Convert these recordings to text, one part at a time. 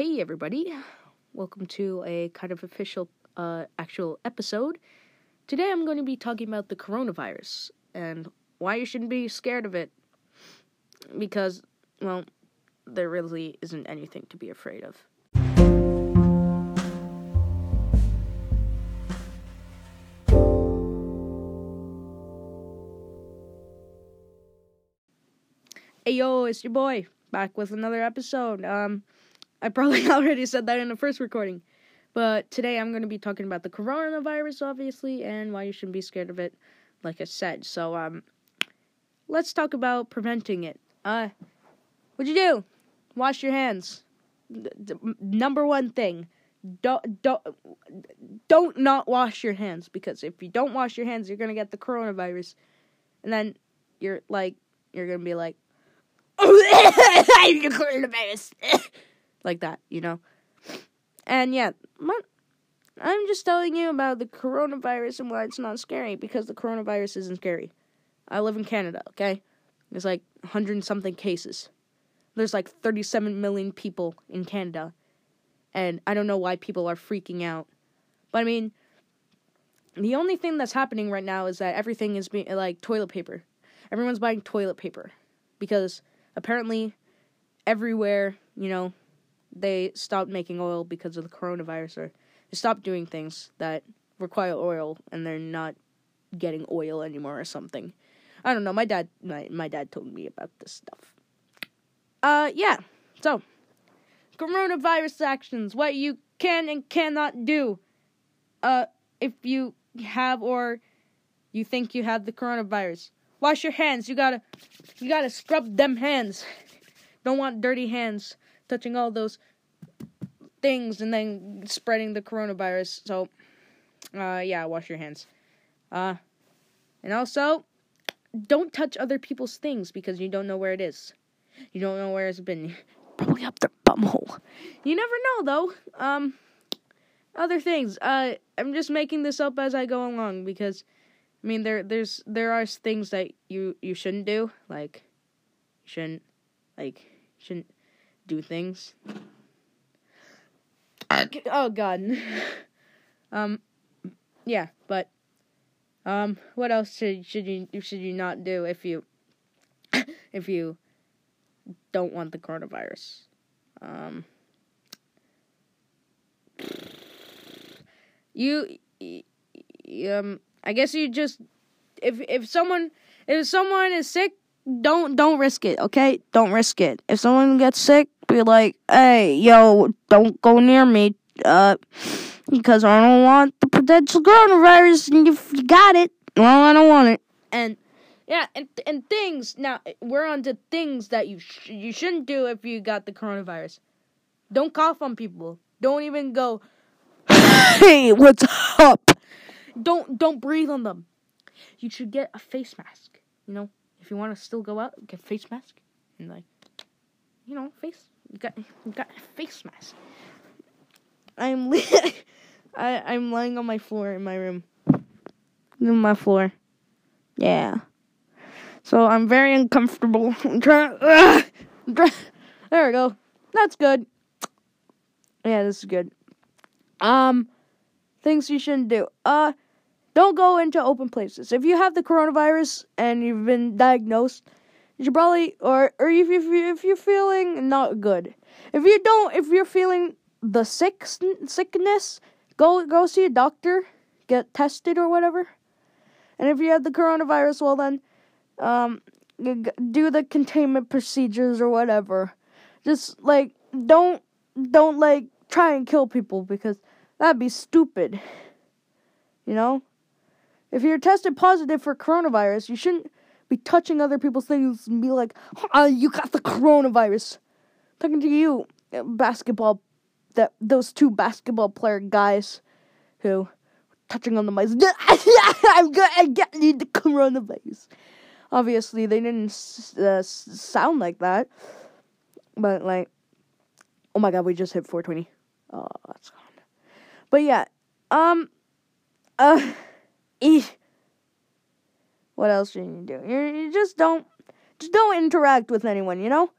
Hey, everybody. Welcome to a kind of official, uh, actual episode. Today I'm going to be talking about the coronavirus and why you shouldn't be scared of it. Because, well, there really isn't anything to be afraid of. Hey yo, it's your boy back with another episode. Um, I probably already said that in the first recording, but today I'm going to be talking about the coronavirus, obviously, and why you shouldn't be scared of it, like I said. So, um, let's talk about preventing it. Uh, what'd you do? Wash your hands. D- d- number one thing. Don't don't don't not wash your hands because if you don't wash your hands, you're gonna get the coronavirus, and then you're like you're gonna be like, coronavirus, like that, you know. And yeah, my, I'm just telling you about the coronavirus and why it's not scary because the coronavirus isn't scary. I live in Canada, okay? There's like 100 and something cases. There's like 37 million people in Canada. And I don't know why people are freaking out. But I mean, the only thing that's happening right now is that everything is being like toilet paper. Everyone's buying toilet paper because apparently everywhere, you know, they stopped making oil because of the coronavirus or they stopped doing things that require oil and they're not getting oil anymore or something. I don't know. My dad my, my dad told me about this stuff. Uh yeah. So, coronavirus actions, what you can and cannot do. Uh if you have or you think you have the coronavirus. Wash your hands. You got to you got to scrub them hands. Don't want dirty hands touching all those things and then spreading the coronavirus. So, uh, yeah, wash your hands. Uh, and also, don't touch other people's things because you don't know where it is. You don't know where it's been. Probably up their bumhole. You never know, though. Um, other things. Uh, I'm just making this up as I go along because, I mean, there, there's, there are things that you, you shouldn't do. Like, you shouldn't, like, shouldn't do things. Oh God. um, yeah, but um, what else should should you should you not do if you if you don't want the coronavirus? Um, you, um, I guess you just if if someone if someone is sick, don't don't risk it. Okay, don't risk it. If someone gets sick, be like, hey, yo, don't go near me, uh, because I don't want the potential coronavirus. And if you got it, well, I don't want it. And yeah, and and things. Now we're on to things that you sh- you shouldn't do if you got the coronavirus. Don't cough on people. Don't even go. Hey, what's up? Don't don't breathe on them. You should get a face mask. You know, if you want to still go out, get a face mask and like, you know, face. You got you got a face mask. I'm li- I I'm lying on my floor in my room. In my floor. Yeah. So I'm very uncomfortable. I'm trying. Ugh, I'm try- there we go. That's good. Yeah, this is good. Um, things you shouldn't do. Uh, don't go into open places. If you have the coronavirus and you've been diagnosed, you probably, or or if you if you're feeling not good, if you don't, if you're feeling the sick sickness, go go see a doctor, get tested or whatever. And if you have the coronavirus, well then, um, do the containment procedures or whatever. Just like don't don't like try and kill people because that'd be stupid. You know? If you're tested positive for coronavirus, you shouldn't be touching other people's things and be like, oh, you got the coronavirus. talking to you, basketball, that those two basketball player guys who touching on the mice. I'm. I get need the coronavirus. Obviously, they didn't uh, sound like that, but like, oh my god, we just hit 420. Oh, that's gone. But yeah, um, uh, eh. What else should you do? You, you just don't, just don't interact with anyone. You know,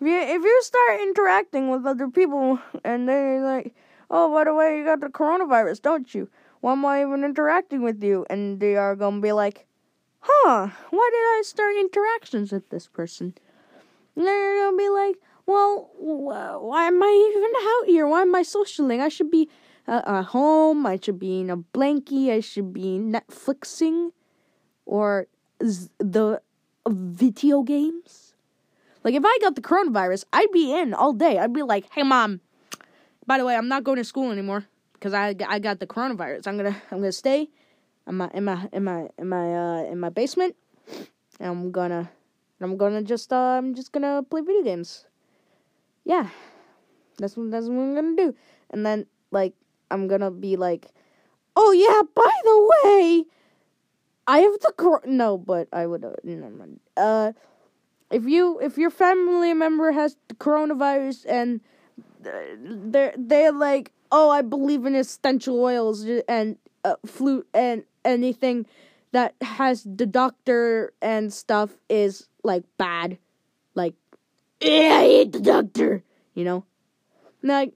If you if you start interacting with other people and they're like, oh, by the way, you got the coronavirus, don't you? Why am I even interacting with you? And they are gonna be like, huh? Why did I start interactions with this person? And they're gonna be like, well, why am I even out here? Why am I socialing? I should be uh, at home. I should be in a blankie. I should be Netflixing or the video games. Like if I got the coronavirus, I'd be in all day. I'd be like, "Hey mom, by the way, I'm not going to school anymore because I I got the coronavirus. I'm gonna I'm gonna stay in my in my in my in my uh in my basement. And I'm gonna I'm gonna just uh, I'm just gonna play video games. Yeah, that's what that's what I'm gonna do. And then like I'm gonna be like, oh yeah, by the way, I have the cor- no, but I would uh, no, uh if you if your family member has the coronavirus and they're they're like oh I believe in essential oils and uh, flute and anything that has the doctor and stuff is like bad like yeah I hate the doctor you know? Like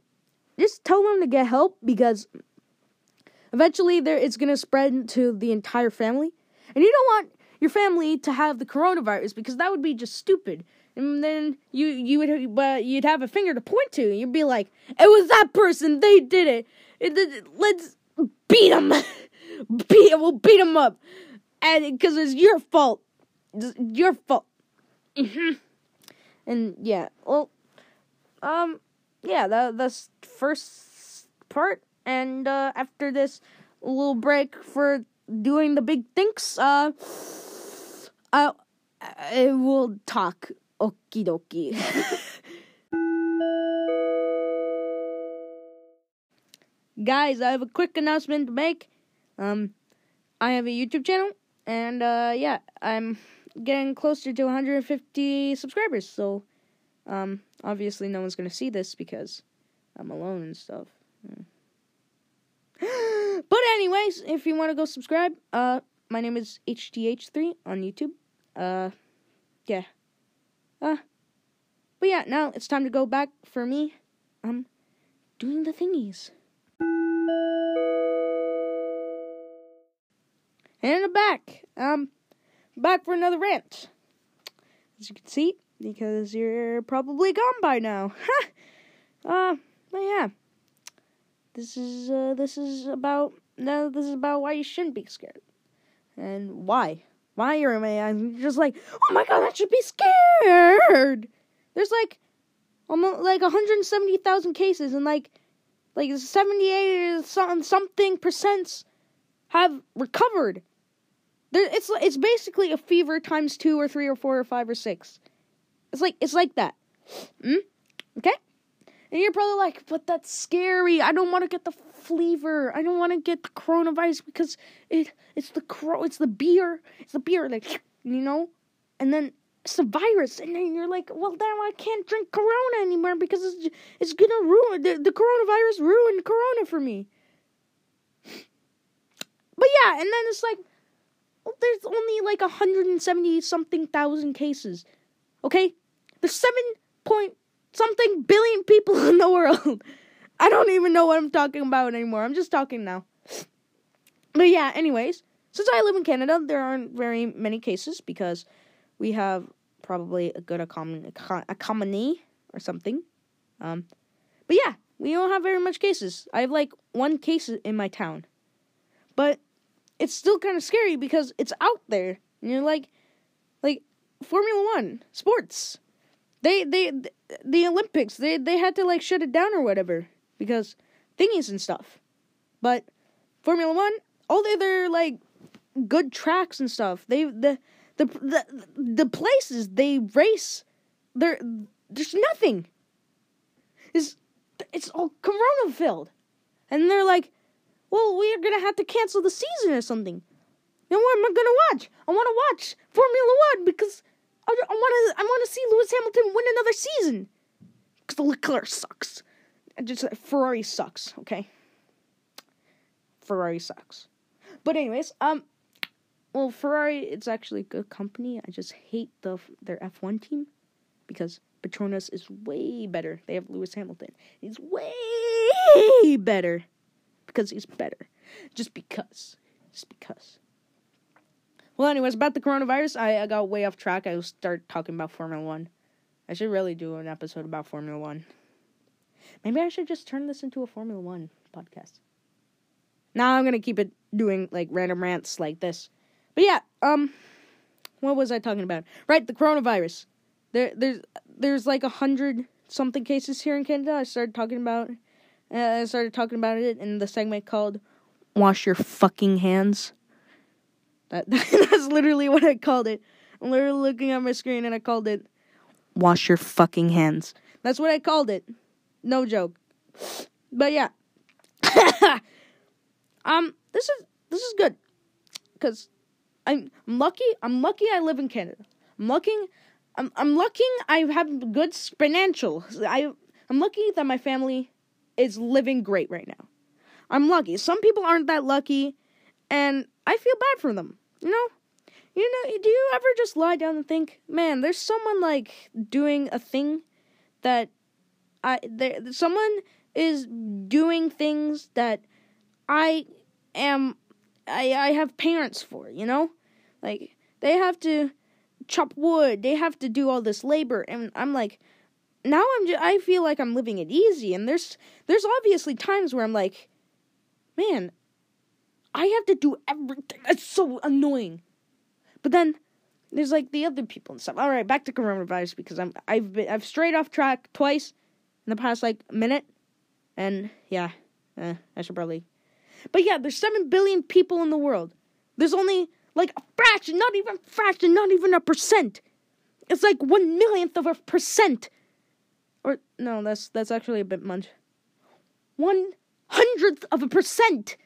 just tell them to get help because eventually there it's gonna spread to the entire family and you don't want your family to have the coronavirus because that would be just stupid. And then you you would but you'd have a finger to point to. You'd be like, "It was that person. They did it. it, it let's beat them. beat we'll beat them up." And because it's your fault. It's your fault. Mm-hmm. And yeah, well, um, yeah, that that's first part. And uh, after this little break for doing the big things, uh. I, I will talk. Okie dokie. Guys, I have a quick announcement to make. Um, I have a YouTube channel, and uh, yeah, I'm getting closer to 150 subscribers. So, um, obviously, no one's gonna see this because I'm alone and stuff. but anyways, if you want to go subscribe, uh, my name is HTH3 on YouTube. Uh, yeah. Uh, but yeah, now it's time to go back for me. Um, doing the thingies. And I'm back. Um, back for another rant. As you can see, because you're probably gone by now. uh, but yeah. This is, uh, this is about, no, this is about why you shouldn't be scared. And why. Why I? I'm just like, oh my god, I should be scared. There's like almost like 170,000 cases, and like like 78 something something percents have recovered. There, it's it's basically a fever times two or three or four or five or six. It's like it's like that. Hmm? Okay. And you're probably like, but that's scary. I don't want to get the flavor. I don't want to get the coronavirus because it it's the cro it's the beer. It's the beer like you know? And then it's the virus and then you're like, well now I can't drink corona anymore because it's it's going to ruin the, the coronavirus ruined corona for me. But yeah, and then it's like well, there's only like 170 something thousand cases. Okay? There's 7 point something billion people in the world. I don't even know what I'm talking about anymore. I'm just talking now. But yeah, anyways, since I live in Canada, there aren't very many cases because we have probably a good economy or something. Um, but yeah, we don't have very much cases. I have like one case in my town, but it's still kind of scary because it's out there. And you're like, like Formula One, sports. They, they, the Olympics. They, they had to like shut it down or whatever because thingies and stuff. But Formula One, all the other like good tracks and stuff, they the the the, the places they race, there there's nothing. It's it's all Corona filled, and they're like, well, we're gonna have to cancel the season or something. Then what am I gonna watch? I want to watch Formula One because I, want to I want to see Lewis Hamilton win another season. Because the Leclerc sucks just Ferrari sucks, okay? Ferrari sucks. But anyways, um well, Ferrari it's actually a good company. I just hate the their F1 team because Petronas is way better. They have Lewis Hamilton. He's way better because he's better. Just because. Just because. Well, anyways, about the coronavirus, I, I got way off track. I will start talking about Formula One. I should really do an episode about Formula One. Maybe I should just turn this into a Formula One podcast. Now I'm gonna keep it doing like random rants like this. But yeah, um, what was I talking about? Right, the coronavirus. There, there's, there's like a hundred something cases here in Canada. I started talking about, uh, I started talking about it in the segment called "Wash Your Fucking Hands." That that's literally what I called it. I'm literally looking at my screen and I called it "Wash Your Fucking Hands." That's what I called it. No joke. But yeah. um, this is this is good because I'm, I'm lucky. I'm lucky I live in Canada. I'm lucky. I'm I'm lucky I have good financial. I I'm lucky that my family is living great right now. I'm lucky. Some people aren't that lucky, and I feel bad for them. You know, you know. Do you ever just lie down and think, man, there's someone like doing a thing that I there someone is doing things that I am I I have parents for, you know? Like they have to chop wood, they have to do all this labor and I'm like now I'm just, I feel like I'm living it easy and there's there's obviously times where I'm like man, I have to do everything. It's so annoying. But then there's like the other people and stuff. All right, back to coronavirus because I'm I've been I've strayed off track twice in the past like minute, and yeah, eh, I should probably. But yeah, there's seven billion people in the world. There's only like a fraction, not even fraction, not even a percent. It's like one millionth of a percent. Or no, that's that's actually a bit much. One hundredth of a percent.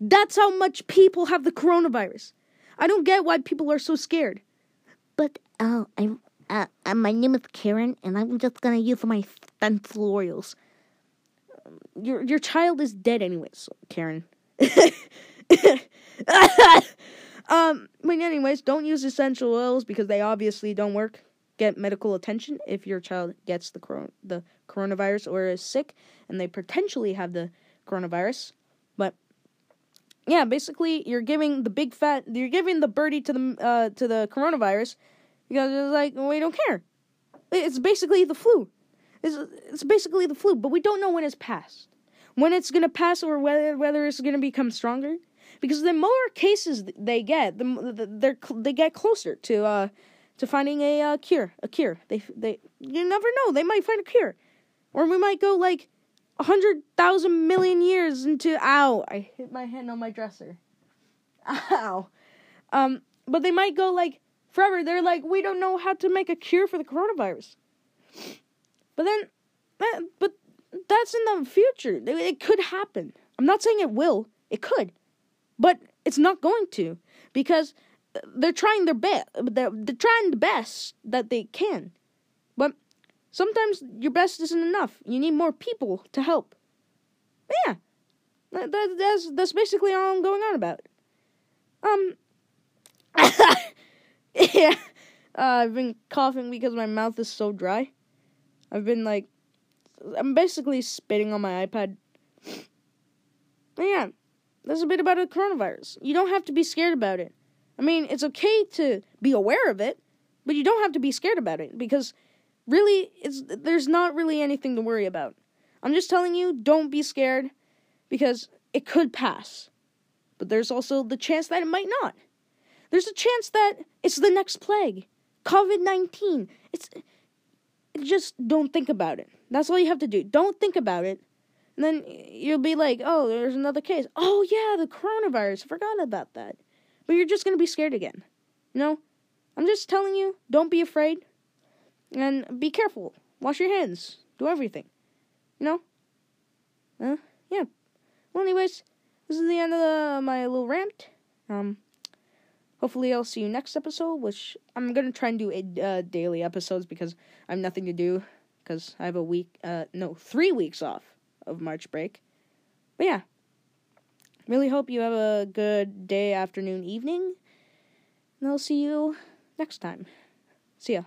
That's how much people have the coronavirus. I don't get why people are so scared. But oh, I uh, uh, my name is Karen, and I'm just gonna use my stencil oils. Your your child is dead anyways, Karen. um, but anyways, don't use essential oils because they obviously don't work. Get medical attention if your child gets the coron- the coronavirus or is sick and they potentially have the coronavirus. But yeah, basically you're giving the big fat you're giving the birdie to the uh, to the coronavirus because it's like we don't care. It's basically the flu. It's, it's basically the flu, but we don't know when it's passed. When it's gonna pass or whether whether it's gonna become stronger. Because the more cases they get, the, the they they get closer to uh to finding a uh, cure, a cure. They they you never know. They might find a cure, or we might go like a hundred thousand million years into. Ow! I hit my hand on my dresser. Ow. Um, but they might go like forever. They're like, we don't know how to make a cure for the coronavirus. But then, eh, but that's in the future. It could happen. I'm not saying it will. It could, but it's not going to because they're trying their best. They're, they're trying the best that they can, but sometimes your best isn't enough. You need more people to help. Yeah, that, that that's that's basically all I'm going on about. Um. yeah. Uh, I've been coughing because my mouth is so dry. I've been like, I'm basically spitting on my iPad. But yeah, that's a bit about the coronavirus. You don't have to be scared about it. I mean, it's okay to be aware of it, but you don't have to be scared about it because really, it's there's not really anything to worry about. I'm just telling you, don't be scared because it could pass. But there's also the chance that it might not. There's a chance that it's the next plague. COVID 19. It's. Just don't think about it. That's all you have to do. Don't think about it. And then you'll be like, oh, there's another case. Oh, yeah, the coronavirus. Forgot about that. But you're just going to be scared again. You know? I'm just telling you, don't be afraid. And be careful. Wash your hands. Do everything. You know? Uh, yeah. Well, anyways, this is the end of the, my little rant. Um, hopefully I'll see you next episode, which I'm gonna try and do a, uh, daily episodes because I have nothing to do because I have a week, uh, no, three weeks off of March break. But yeah, really hope you have a good day, afternoon, evening, and I'll see you next time. See ya.